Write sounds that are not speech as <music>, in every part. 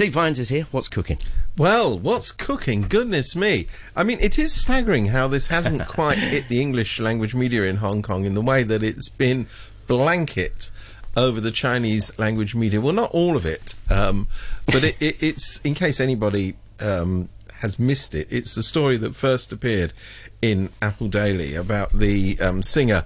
Steve Vines is here. What's cooking? Well, what's cooking? Goodness me. I mean, it is staggering how this hasn't <laughs> quite hit the English language media in Hong Kong in the way that it's been blanket over the Chinese language media. Well, not all of it, um, but it, it, it's, in case anybody um, has missed it, it's the story that first appeared in Apple Daily about the um, singer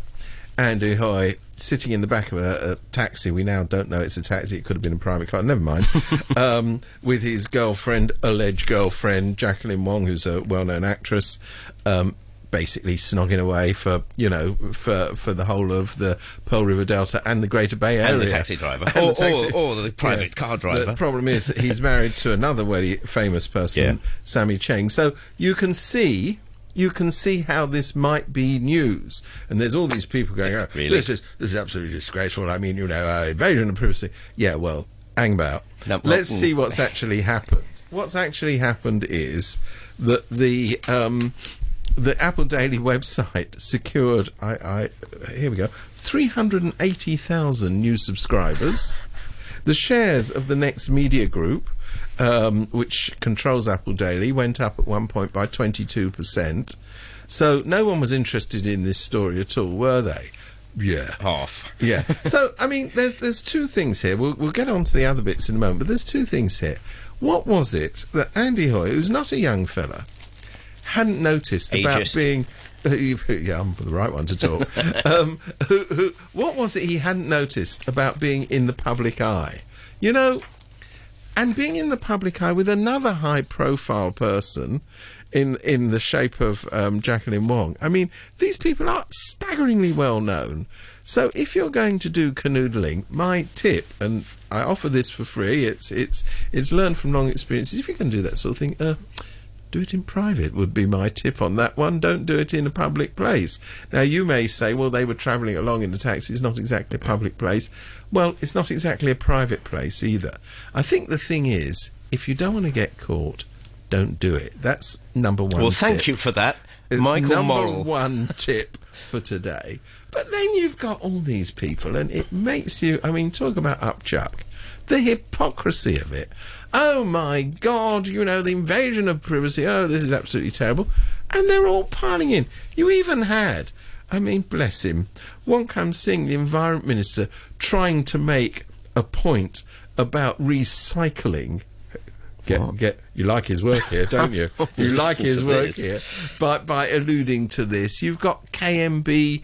Andy Hui sitting in the back of a, a, taxi. We now don't know it's a taxi. It could have been a private car. Never mind. <laughs> um, with his girlfriend, alleged girlfriend, Jacqueline Wong, who's a well-known actress. Um, basically snogging away for you know for for the whole of the Pearl River Delta and the Greater Bay Area and the taxi driver <laughs> or, the taxi- or, or the private car driver. The problem is he's married to another very famous person, <laughs> Yeah. Sammy Cheng. So you can see. You can see how this might be news, and there's all these people going, "Oh, Really? this is this is absolutely disgraceful." I mean, you know, uh, invasion of privacy. Yeah, well, hang about. No, Let's mm. see what's actually happened. What's actually happened is that the um, the Apple Daily website secured. I, I here we go. Three hundred and eighty thousand new subscribers. The shares of the Next Media Group, um, which controls Apple Daily, went up at one point by 22%. So no one was interested in this story at all, were they? Yeah. Half. Yeah. so I mean, there's there's two things here. We'll we'll get on to the other bits in a moment, but there's two things here. What was it that Andy Hui, who's not a young fella, hadn't noticed about Ageist. being? <laughs> yeah, I'm the right one to talk. <laughs> um, who, who, what was it he hadn't noticed about being in the public eye? You know, and being in the public eye with another high-profile person in in the shape of um, Jacqueline Wong. I mean, these people are staggeringly well known. So if you're going to do canoodling, my tip, and I offer this for free, it's it's it's learned from long experiences. If you can do that sort of thing, uh, do it in private would be my tip on that one. Don't do it in a public place. Now you may say, well, they were travelling along in a taxi. It's not exactly a public place. Well, it's not exactly a private place either. I think the thing is, if you don't want to get caught, don't do it. That's number one. Well, thank tip. you for that, It's Michael number Morrell. one tip for today. But then you've got all these people, and it makes you. I mean, talk about upchuck. The hypocrisy of it. Oh my God! You know the invasion of privacy. Oh, this is absolutely terrible. And they're all piling in. You even had. I mean, bless him. Wong Kam Sing, the environment minister, trying to make a point about recycling. Get, get, you like his work here, don't you? <laughs> You like his work this. here But by alluding to this. You've got KMB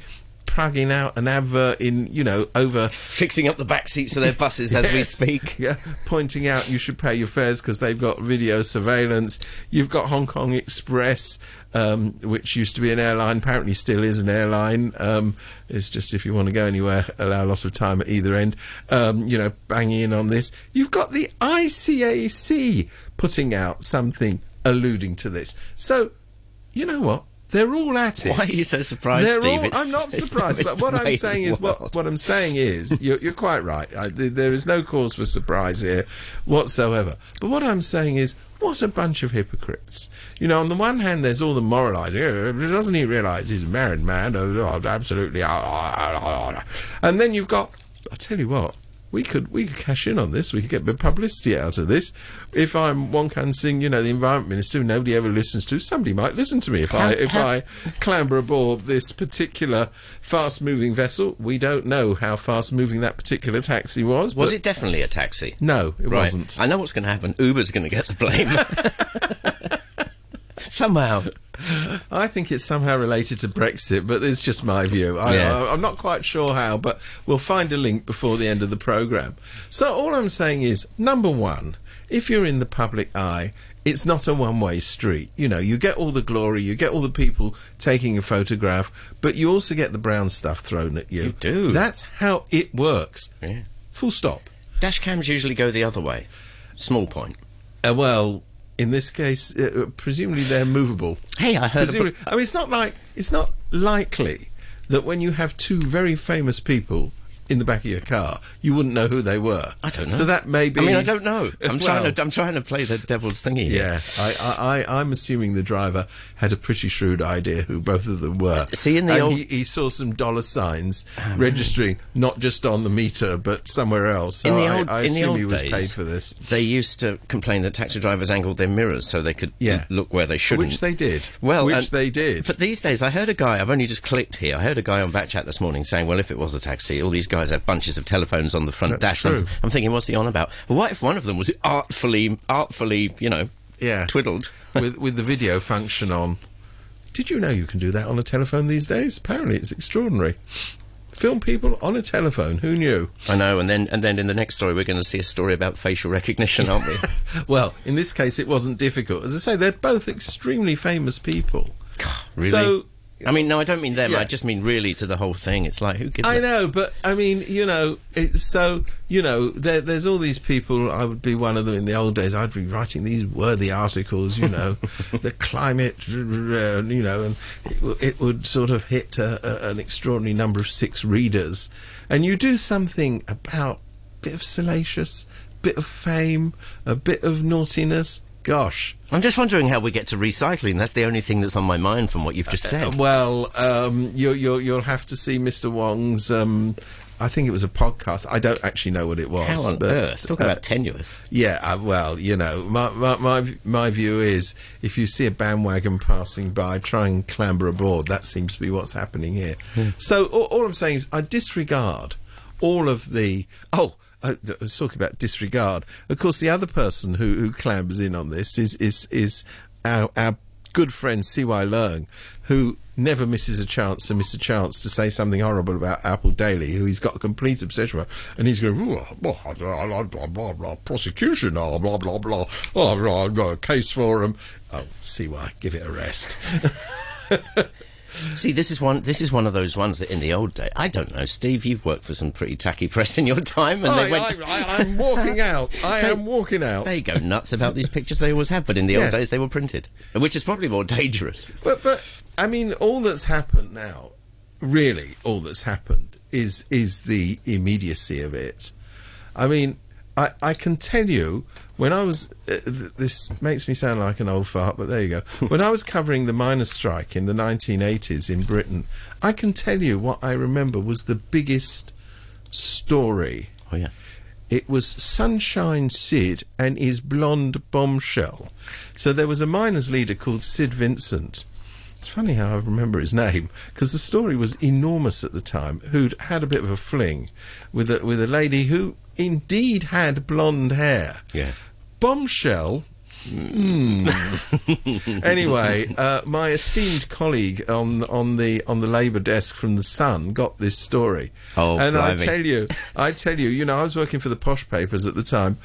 plugging out an advert in, you know, over Fixing up the back seats of their buses as we speak. <laughs> Yeah, pointing out you should pay your fares because they've got video surveillance. You've got Hong Kong Express, um, which used to be an airline, apparently still is an airline. Um, it's just if you want to go anywhere, allow lots of time at either end. Um, you know, banging in on this. You've got the ICAC putting out something alluding to this. So, you know what? They're all at it. Why are you so surprised, They're Steve? all- It's- I'm not surprised, but what I'm saying is what what I'm saying is you're, you're quite right. I, there is no cause for surprise here whatsoever. But what I'm saying is what a bunch of hypocrites. You know, on the one hand, there's all the moralising. "Oh, Doesn't he realise he's a married man? Oh, oh, absolutely. ah, ah, ah." And then you've got. I tell you what. We could we could cash in on this. We could get a publicity out of this. If I'm Wong Kam Sing, you know, the environment minister, nobody ever listens to, somebody might listen to me if I if I <laughs> clamber aboard this particular fast-moving vessel. We don't know how fast-moving that particular taxi was. Was it definitely a taxi? No, it right. wasn't. I know what's going to happen. Uber's going to get the blame. <laughs> Somehow. I think it's somehow related to Brexit, but it's just my view. I, Yeah. I, I'm not quite sure how, but we'll find a link before the end of the programme. So all I'm saying is, number one, if you're in the public eye, it's not a one-way street. You know, you get all the glory, you get all the people taking a photograph, but you also get the brown stuff thrown at you. You do. That's how it works. Yeah. Full stop. Dash cams usually go the other way. Small point. Uh, well, in this case, uh, presumably they're movable. Hey, I heard Presumably. I mean, it's not like it's not likely that when you have two very famous people in the back of your car, you wouldn't know who they were. I don't know. So that may be. I mean, I don't know. <laughs> I'm Well, trying to. I'm trying to play the devil's thingy. here. Yeah, I, I, I, I'm assuming the driver had a pretty shrewd idea who both of them were. Uh, see, in the and old- he, he saw some dollar signs registering not just on the meter but somewhere else. So in the I, old, I in the old he was days, paid for this, They used to complain that taxi drivers angled their mirrors so they could Yeah. look where they shouldn't. which they did. Well, which and- they did. But these days, I heard a guy. I've only just clicked here. I heard a guy on Backchat this morning saying, "Well, if it was a taxi, all these guys have bunches of telephones on the front That's dash." I'm- I'm, thinking, what's he on about? Well, what if one of them was artfully, artfully, you know, yeah, twiddled? <laughs> with with the video function on. Did you know you can do that on a telephone these days? Apparently, it's extraordinary. Film people on a telephone. Who knew? I know. And then, and then in the next story, we're going to see a story about facial recognition, aren't we? <laughs> Well, in this case, it wasn't difficult. As I say, they're both extremely famous people. really? So I mean, no, I don't mean them. Yeah. I just mean really to the whole thing. It's like who gives? I a- know, but I mean, you know, it's so you know, there, there's all these people. I would be one of them in the old days. I'd be writing these worthy articles, you know, <laughs> the climate, you know, and it, it would sort of hit a, a, an extraordinary number of six readers, and you do something about a bit of salacious, bit of fame, a bit of naughtiness. Gosh, I'm just wondering how we get to recycling. That's the only thing that's on my mind from what you've just said. Uh, well, um, you, you, you'll have to see Mr. Wong's. Um, I think it was a podcast. I don't actually know what it was. how on but, earth? Talk uh, about tenuous. yeah, uh, well, you know, my, my my my view is if you see a bandwagon passing by, try and clamber aboard. That seems to be what's happening here. So all, all I'm saying is, I disregard all of the. Oh, Uh, I, I was talking about disregard. Of course, the other person who, who clambers in on this is is is our our good friend C.Y. Leung, who never misses a chance to miss a chance to say something horrible about Apple Daily, who he's got a complete obsession with, and he's going, "Ooh, ah, blah, ah, blah, blah, blah, blah, blah, prosecution, oh, blah, blah, blah, oh, blah, blah, case for him. Oh, CY, give it a rest. <laughs> See, this is one. This is one of those ones that in the old day, I don't know, Steve. You've worked for some pretty tacky press in your time, and they went. I, I, I'm walking <laughs> out. I am walking out. They go nuts about these pictures. They always have, but in the Yes. old days they were printed, which is probably more dangerous. But but I mean, all that's happened now, really, all that's happened is is the immediacy of it. I mean, I I can tell you when I was uh, th- this makes me sound like an old fart, but there you go. <laughs> when I was covering the miners' strike in the 1980s in Britain, I can tell you what I remember was the biggest story. Oh yeah. It was Sunshine Sid and his blonde bombshell. So there was a miners' leader called Sid Vincent. It's funny how I remember his name because the story was enormous at the time. Who'd had a bit of a fling with a with a lady who indeed had blonde hair. Yeah. Bombshell. Hmm. <laughs> anyway, uh, my esteemed colleague on on the on the Labour desk from the Sun got this story, Oh, and I tell you, I tell you, you know, I was working for the posh papers at the time.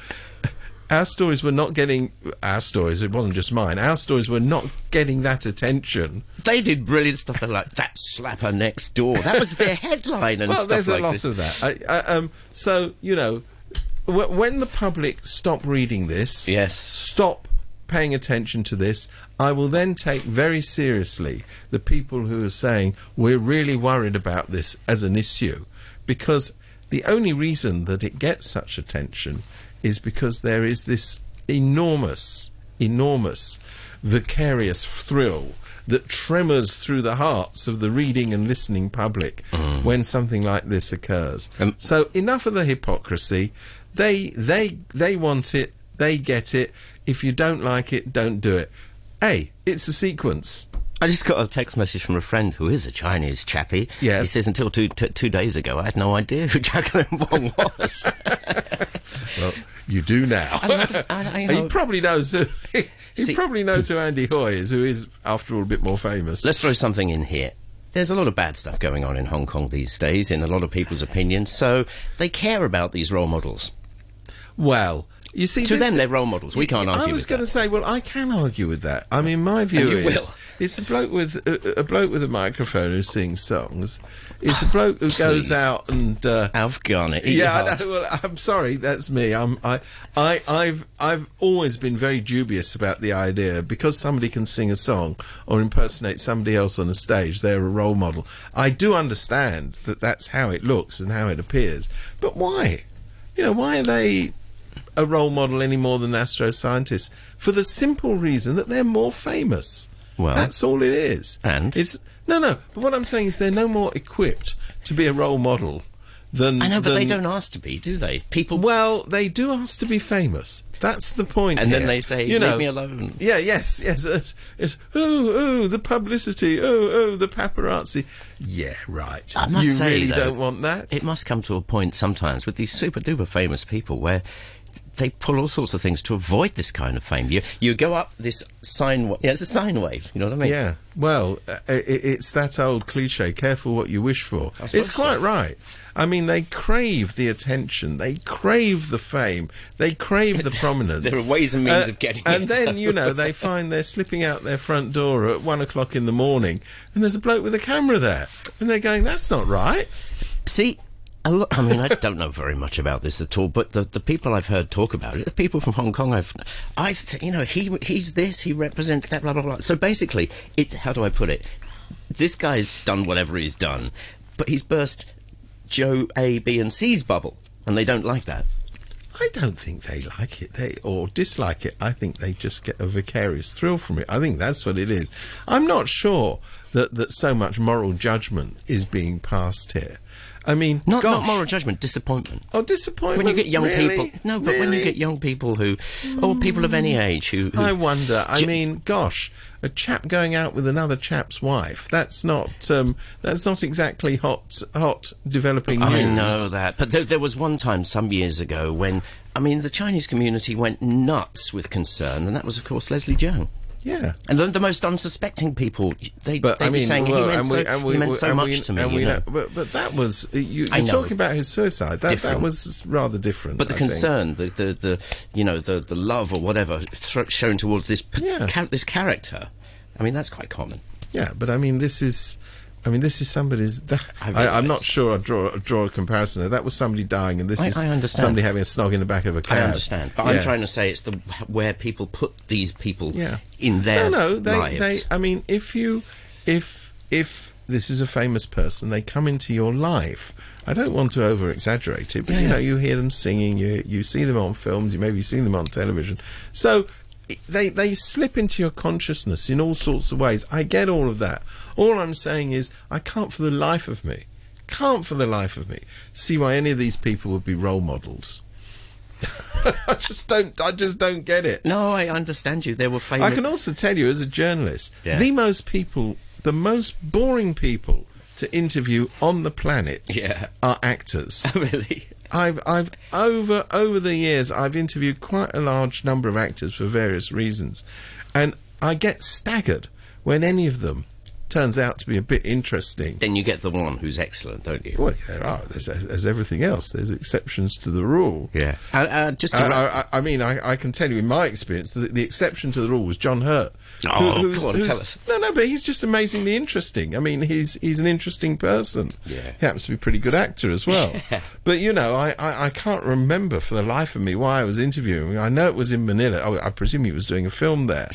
Our stories were not getting our stories. It wasn't just mine. Our stories were not getting that attention. They did brilliant stuff. They're like that slapper next door. That was their <laughs> headline and well, stuff there's like a lot this. of that. I, I, um, so you know, when the public stop reading this, Yes. stop paying attention to this, I will then take very seriously the people who are saying we're really worried about this as an issue, because the only reason that it gets such attention is because there is this enormous, enormous, vicarious thrill that tremors through the hearts of the reading and listening public when something like this occurs. Um, so enough of the hypocrisy. They they they want it. They get it. If you don't like it, don't do it. Hey, it's a sequence. I just got a text message from a friend who is a Chinese chappie. Yes. He says until two, t- two days ago, I had no idea who <laughs> Jacqueline Wong was. <laughs> Well, you do now. I- I he <laughs> probably knows who. He See- probably knows who Andy Hui is, who is, after all, a bit more famous. Let's throw something in here. There's a lot of bad stuff going on in Hong Kong these days, in a lot of people's opinions, so they care about these role models. Well, You see, To them, they're role models. We can't argue I was going to say, well, I can argue with that. I mean, my view you is will. it's a bloke with a, a bloke with a microphone who sings songs. It's a bloke who <sighs> goes Please. out and. Uh, Alf Garnett. eat your yeah, no, well, I'm sorry. That's me. I'm, I, I, I've, I've always been very dubious about the idea because somebody can sing a song or impersonate somebody else on a stage. They're a role model. I do understand that that's how it looks and how it appears, but why? You know, why are they a role model any more than astroscientists? For the simple reason that they're more famous. Well- that's all it is. And? it's no, no. But what I'm saying is they're no more equipped to be a role model than. I know, but they don't ask to be, do they? People. well, they do ask to be famous. That's the point. and then they say, you "Leave know, me alone." Yeah, yes, yes. It's, it's oh, oh, the publicity. Oh, oh, the paparazzi. Yeah, right. I must you say, really though, don't want that. It must come to a point sometimes with these super duper famous people where they pull all sorts of things to avoid this kind of fame. You you go up this sine wave. Yeah, it's a sine wave. You know what I mean? yeah. Well, uh, i it's that old cliche. Careful what you wish for. It's quite so. right. I mean, they crave the attention. They crave the fame. They crave the <laughs> prominence. There are ways and means Uh, of getting And it. And then, you know, <laughs> they find they're slipping out their front door at one o'clock in the morning, and there's a bloke with a camera there, and they're going, "That's not right." See, lo- I mean, I don't know very much about this at all, but the, the people I've heard talk about it, the people from Hong Kong, I've, I, th- you know, he he's this, he represents that, blah blah blah. So basically, it's how do I put it? This guy's done whatever he's done, but he's burst Joe A, B, and C's bubble, and they don't like that. I don't think they like it, they or dislike it. I think they just get a vicarious thrill from it. I think that's what it is. I'm not sure that that so much moral judgment is being passed here. I mean, Not gosh, not moral judgment, disappointment. Oh, disappointment. When you get young really? people, no, but when you get young people who, or people of any age who, who I wonder. I Ju- mean, gosh, a chap going out with another chap's wife. That's not. Um, that's not exactly hot. Hot developing news. I know that, but there, there was one time some years ago when I mean the Chinese community went nuts with concern, and that was of course Leslie Cheung. Yeah. And the, the most unsuspecting people, they But they I mean, saying well, he meant so, we, we, he meant so much we, to me. and you we know. but, but that was, you, you're know. talking about his suicide. That that was rather different. But the I think. concern, the, the, the you know the, the love or whatever thro- shown towards this p- Yeah. cha- this character, I mean that's quite common. Yeah, but I mean, this is. I mean, this is somebody's. That, <laughs> I I, I'm not sure. I draw draw a comparison there. That was somebody dying, and this I- is I somebody having a snog in the back of a cab. I understand, but Yeah. I'm trying to say it's the where people put these people Yeah. in their no, no. They, lives. they. I mean, if you, if if this is a famous person, they come into your life. I don't want to over exaggerate it, but Yeah, you know, you hear them singing, you you see them on films, you maybe see them on television. So they they slip into your consciousness in all sorts of ways. I get all of that. All I'm saying is, I can't for the life of me, can't for the life of me, see why any of these people would be role models. <laughs> I just don't. I just don't get it. no, I understand you. They were famous. I can also tell you, as a journalist, Yeah. the most people, the most boring people to interview on the planet Yeah. are actors. <laughs> really. I've, I've over over the years, I've interviewed quite a large number of actors for various reasons, and I get staggered when any of them turns out to be a bit interesting. Then you get the one who's excellent, don't you? Well, there are. There's, there's everything else. There's exceptions to the rule. Yeah. Uh, uh, just to I, I, I mean, I, I can tell you in my experience, the, the exception to the rule was John Hurt. Oh, who's- go on, tell us. No, no, but he's just amazingly interesting. I mean, he's he's an interesting person. Yeah. He happens to be a pretty good actor as well. <laughs> Yeah. But, you know, I, I, I can't remember for the life of me why I was interviewing. I know it was in Manila. Oh, I presume he was doing a film there.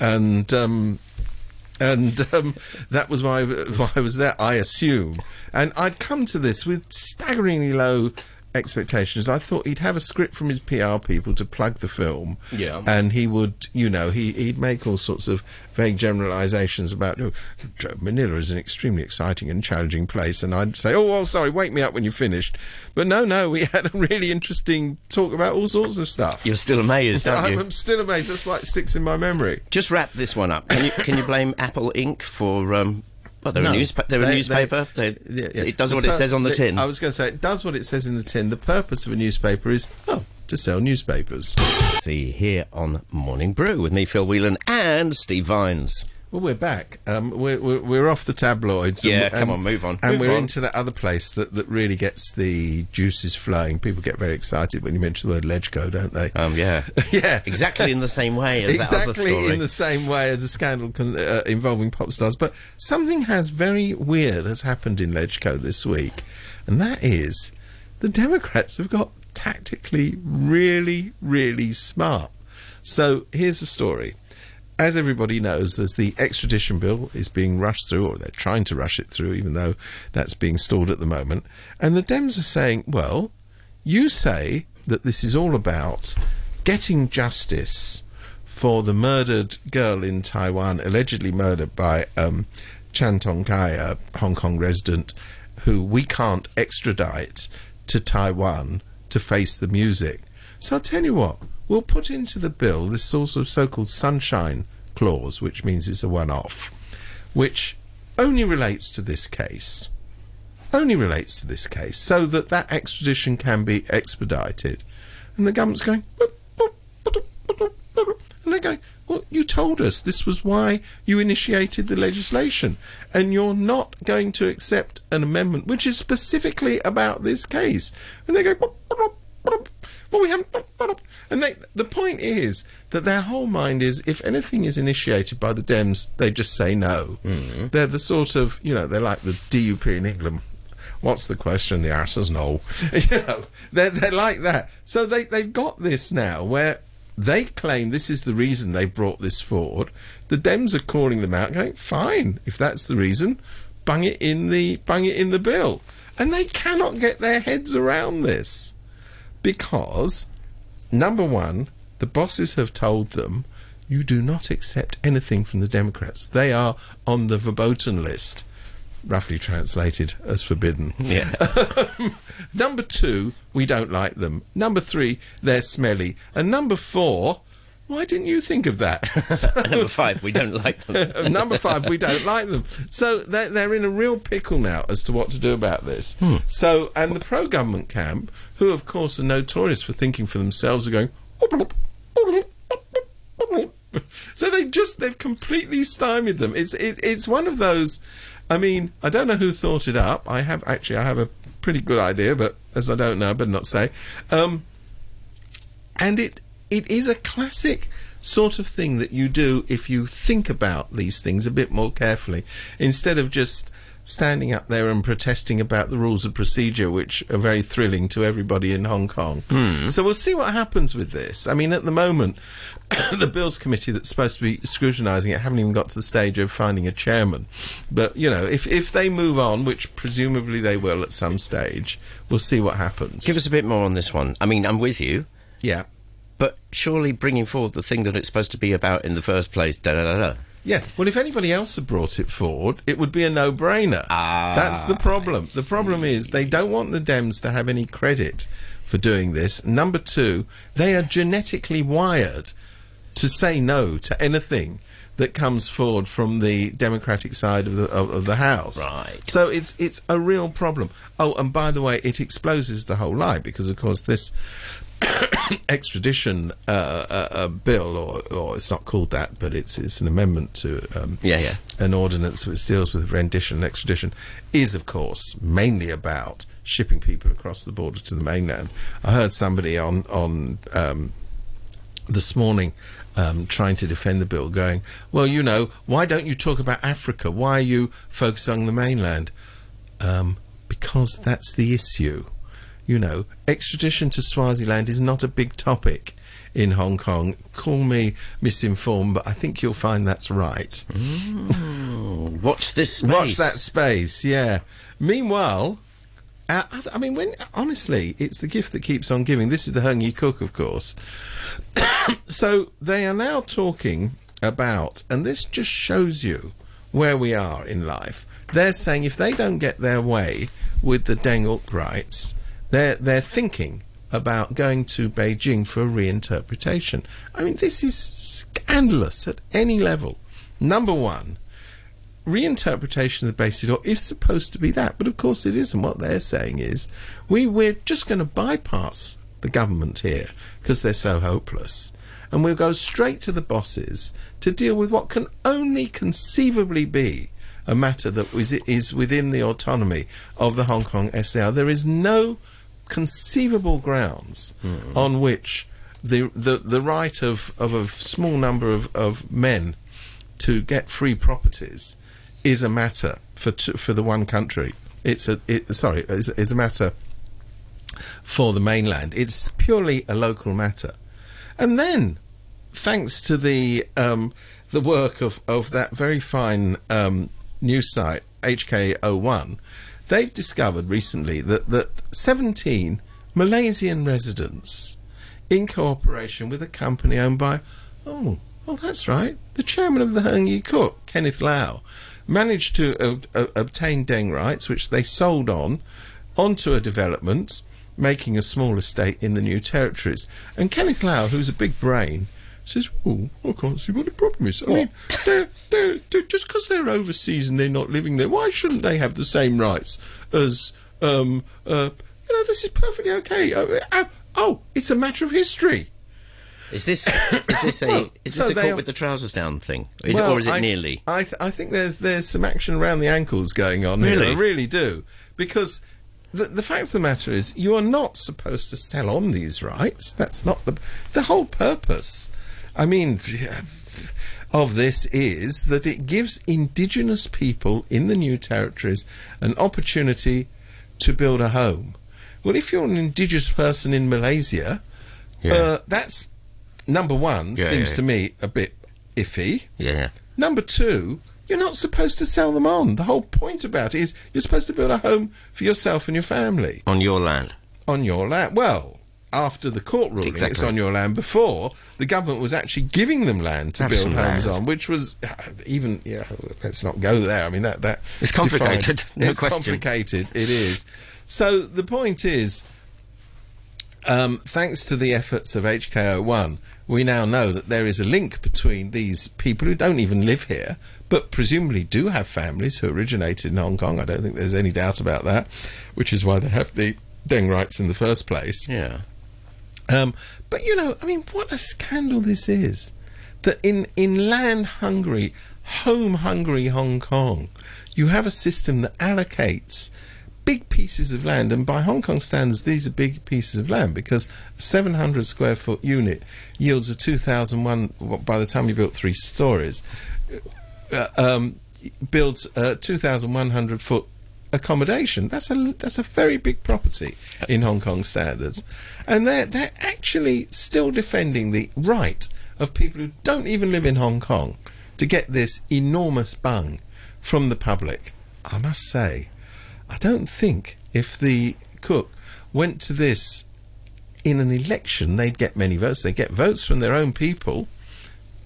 And... Um, and um, that was why, <laughs> why I was there, I assume. And I'd come to this with staggeringly low expectations. I thought he'd have a script from his PR people to plug the film, Yeah. and he would, you know, he, he'd make all sorts of vague generalisations about oh, Manila is an extremely exciting and challenging place, and I'd say, oh, well, sorry, wake me up when you're finished. But no, no, we <laughs> had a really interesting talk about all sorts of stuff. You're still amazed, aren't you? <laughs> I'm still amazed. That's why it sticks in my memory. Just wrap this one up. Can you can you blame Apple Inc. for um? Well, they're No. a newspaper. They're a newspaper. they- They, yeah. It does what it says on the tin. I was going to say it does what it says in the tin. The purpose of a newspaper is oh to sell newspapers. See here on Morning Brew with me, Phil Whelan, and Steve Vines. Well, we're back. Um, we're, we're we're off the tabloids. and- Yeah, come and- on, move on, And move we're on. into that other place that, that really gets the juices flowing. People get very excited when you mention the word Legco, don't they? Um, yeah. <laughs> yeah, exactly in the same way as exactly in the same way as a scandal con- uh, involving pop stars. But something has very weird has happened in Legco this week, and that is the Democrats have got tactically really, really smart. So here's the story. As everybody knows, there's the extradition bill is being rushed through, or they're trying to rush it through, even though that's being stalled at the moment. And the Dems are saying, well, you say that this is all about getting justice for the murdered girl in Taiwan, allegedly murdered by um, Chan Tong Kai, a Hong Kong resident, who we can't extradite to Taiwan to face the music. So I'll tell you what, we'll put into the bill this sort of so-called sunshine clause, which means it's a one-off, which only relates to this case only relates to this case, so that that extradition can be expedited. And the government's going, and they're going, well, you told us this was why you initiated the legislation, and you're not going to accept an amendment which is specifically about this case. And they go, well, we haven't. And they, the point is that their whole mind is if anything is initiated by the Dems, they just say no. Mm-hmm. They're the sort of, you know, they're like the DUP in England. What's the question? The answer is no. <laughs> you know, they're, they're like that. So they, they've got this now where they claim this is the reason they brought this forward. The Dems are calling them out, going, fine, if that's the reason, bung it in the, bung it in the bill. And they cannot get their heads around this because number one, the bosses have told them you do not accept anything from the Democrats. They are on the verboten list, roughly translated as forbidden. <laughs> Yeah. <laughs> number two, we don't like them. Number three, they're smelly. And number four, why didn't you think of that? <laughs> So- Number five, we don't like them. Number five, we don't like them. So they're, they're in a real pickle now as to what to do about this. Hmm. So, and the pro government camp, who of course are notorious for thinking for themselves, are going. <laughs> So they just they've completely stymied them. It's it, it's one of those. I mean, I don't know who thought it up. I have actually I have a pretty good idea, but as I don't know, I better not say. Um, and it it is a classic sort of thing that you do if you think about these things a bit more carefully instead of just standing up there and protesting about the rules of procedure which are very thrilling to everybody in Hong Kong. Hmm. So we'll see what happens with this. I mean at the moment <coughs> the bills committee that's supposed to be scrutinizing it haven't even got to the stage of finding a chairman. But you know, if if they move on, which presumably they will at some stage, we'll see what happens. Give us a bit more on this one. I mean, I'm with you, yeah. but surely bringing forward the thing that it's supposed to be about in the first place, da da da da. Yeah, well, if anybody else had brought it forward, it would be a no-brainer. Ah, That's the problem. The problem is they don't want the Dems to have any credit for doing this. Number two, they are genetically wired to say no to anything that comes forward from the Democratic side of the of, of the House. Right. So it's it's a real problem. Oh, and by the way, it exposes the whole lie because, of course, this <coughs> extradition uh, uh, uh, bill, or, or it's not called that, but it's it's an amendment to um, Yeah, yeah. an ordinance which deals with rendition and extradition, is of course mainly about shipping people across the border to the mainland. I heard somebody on on um, this morning um, trying to defend the bill, going, "Well, you know, why don't you talk about Africa? Why are you focusing on the mainland?" Um, because that's the issue. You know, extradition to Swaziland is not a big topic in Hong Kong. Call me misinformed, but I think you'll find that's right. Watch this <laughs> space. Watch that space, yeah. Meanwhile, uh, I- mean, when honestly, it's the gift that keeps on giving. This is the Heung Yee Kuk, of course. <coughs> so they are now talking about, and this just shows you where we are in life. They're saying if they don't get their way with the ding rights, they're they're thinking about going to Beijing for a reinterpretation. I mean, this is scandalous at any level. Number one, reinterpretation of the basic law is supposed to be that, but of course it isn't. What they're saying is we we're just going to bypass the government here because they're so hopeless, and we'll go straight to the bosses to deal with what can only conceivably be a matter that is, is within the autonomy of the Hong Kong SAR. There is no conceivable grounds on which the, the the right of, of a small number of, of men to get free properties is a matter for t- for the one country. It's a it, sorry is, is a matter for the mainland. It's purely a local matter, and then thanks to the um, the work of, of that very fine um, news site HK01, they've discovered recently that that 17 Malaysian residents, in cooperation with a company owned by oh oh that's right the chairman of the Heung Yee Kuk Kenneth Lau, managed to uh, uh, obtain ding rights which they sold on onto a development making a small estate in the new territories. And Kenneth Lau, who's a big brain, says, "Oh, I can't see what the problem is. I mean, they're, just because they're overseas and they're not living there, why shouldn't they have the same rights as, um, uh, you know, this is perfectly okay. Uh, uh, oh, it's a matter of history." Is this is this a Well, is so this a they caught are- with the trousers down thing? Is Well, it, or is it I, nearly? I, th- I think there's there's some action around the ankles going on here. Really? I really do. Because the, the fact of the matter is, you are not supposed to sell on these rights. That's not the the whole purpose. I mean, of this is that it gives indigenous people in the new territories an opportunity to build a home. Well, if you're an indigenous person in Malaysia, Yeah. uh, that's number one. Yeah, seems yeah. to me a bit iffy. yeah. Number two, you're not supposed to sell them on. The whole point about it is you're supposed to build a home for yourself and your family On your land. on your land. Well, after the court ruling, it's on your land. Before, the government was actually giving them land to Have build homes land. on, which was uh, even yeah. Let's not go there. I mean that that It's complicated, defied- no it's question. complicated. It is. So the point is, um, thanks to the efforts of HK01, we now know that there is a link between these people who don't even live here, but presumably do have families who originated in Hong Kong. I don't think there's any doubt about that, which is why they have the ding rights in the first place. Yeah. Um, but you know, I mean, what a scandal this is! That in in land hungry, home hungry Hong Kong, you have a system that allocates big pieces of land, and by Hong Kong standards, these are big pieces of land because a 700 square foot unit yields a 2,001. By the time you built three stories, uh, um, builds a 2,100 foot accommodation. That's a that's a very big property in Hong Kong standards, and they're they're actually still defending the right of people who don't even live in Hong Kong to get this enormous bung from the public. I must say, I don't think if the Kuk went to this in an election, they'd get many votes. They get votes from their own people,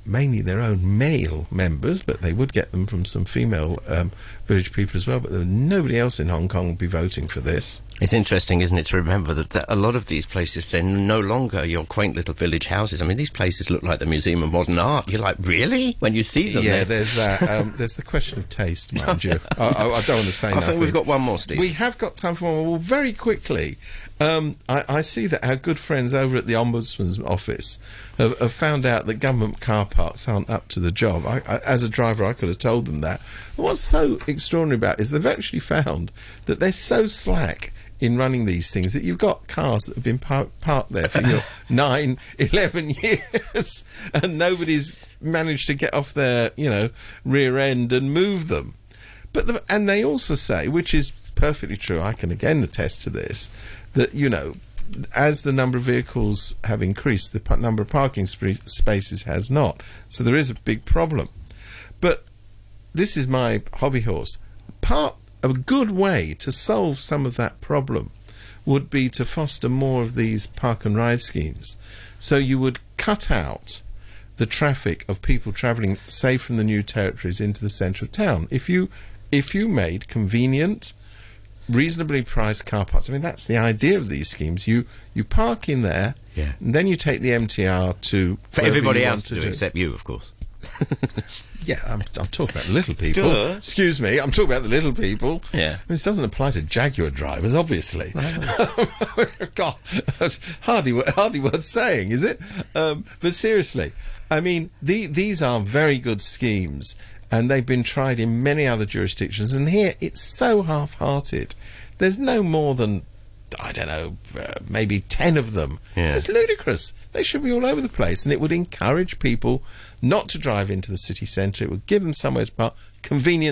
mainly their own male members, but they would get them from some female um, village people as well. But nobody else in Hong Kong would be voting for this. It's interesting, isn't it, to remember that, that a lot of these places, they're no longer your quaint little village houses. I mean, these places look like the Museum of Modern Art. You're like, really? When you see them? yeah, they're- there's that. <laughs> Um, there's the question of taste, mind you. I, I, I don't want to say I nothing. think we've got one more, Steve. We have got time for one more. Well, very quickly, um, I, I see that our good friends over at the Ombudsman's office have, have found out that government car parks aren't up to the job. I, I, as a driver, I could have told them that. But what's so extraordinary about it is they've actually found that they're so slack in running these things that you've got cars that have been par- parked there for <laughs> nine, eleven years, and nobody's managed to get off their, you know, rear end and move them. But the, and they also say, which is perfectly true, I can again attest to this, that you know, as the number of vehicles have increased, the p- number of parking spre- spaces has not. So there is a big problem. But this is my hobby horse. Part a good way to solve some of that problem would be to foster more of these park and ride schemes. So you would cut out the traffic of people travelling, say, from the new territories into the centre of town. If you if you made convenient, reasonably priced car parks, I mean that's the idea of these schemes. You you park in there, Yeah. and then you take the MTR to For everybody else to do, except you, of course. <laughs> Yeah, I'm, I'm talking about the little people. Duh. Excuse me, I'm talking about the little people. Yeah. This doesn't apply to Jaguar drivers, obviously. <laughs> God, hardly, hardly worth saying, is it? Um, but seriously, I mean, the, these are very good schemes, and they've been tried in many other jurisdictions, and here it's so half-hearted. There's no more than I don't know, uh, maybe 10 of them. Yeah. It's ludicrous. They should be all over the place, and it would encourage people not to drive into the city centre. It would give them somewhere to park. Convenient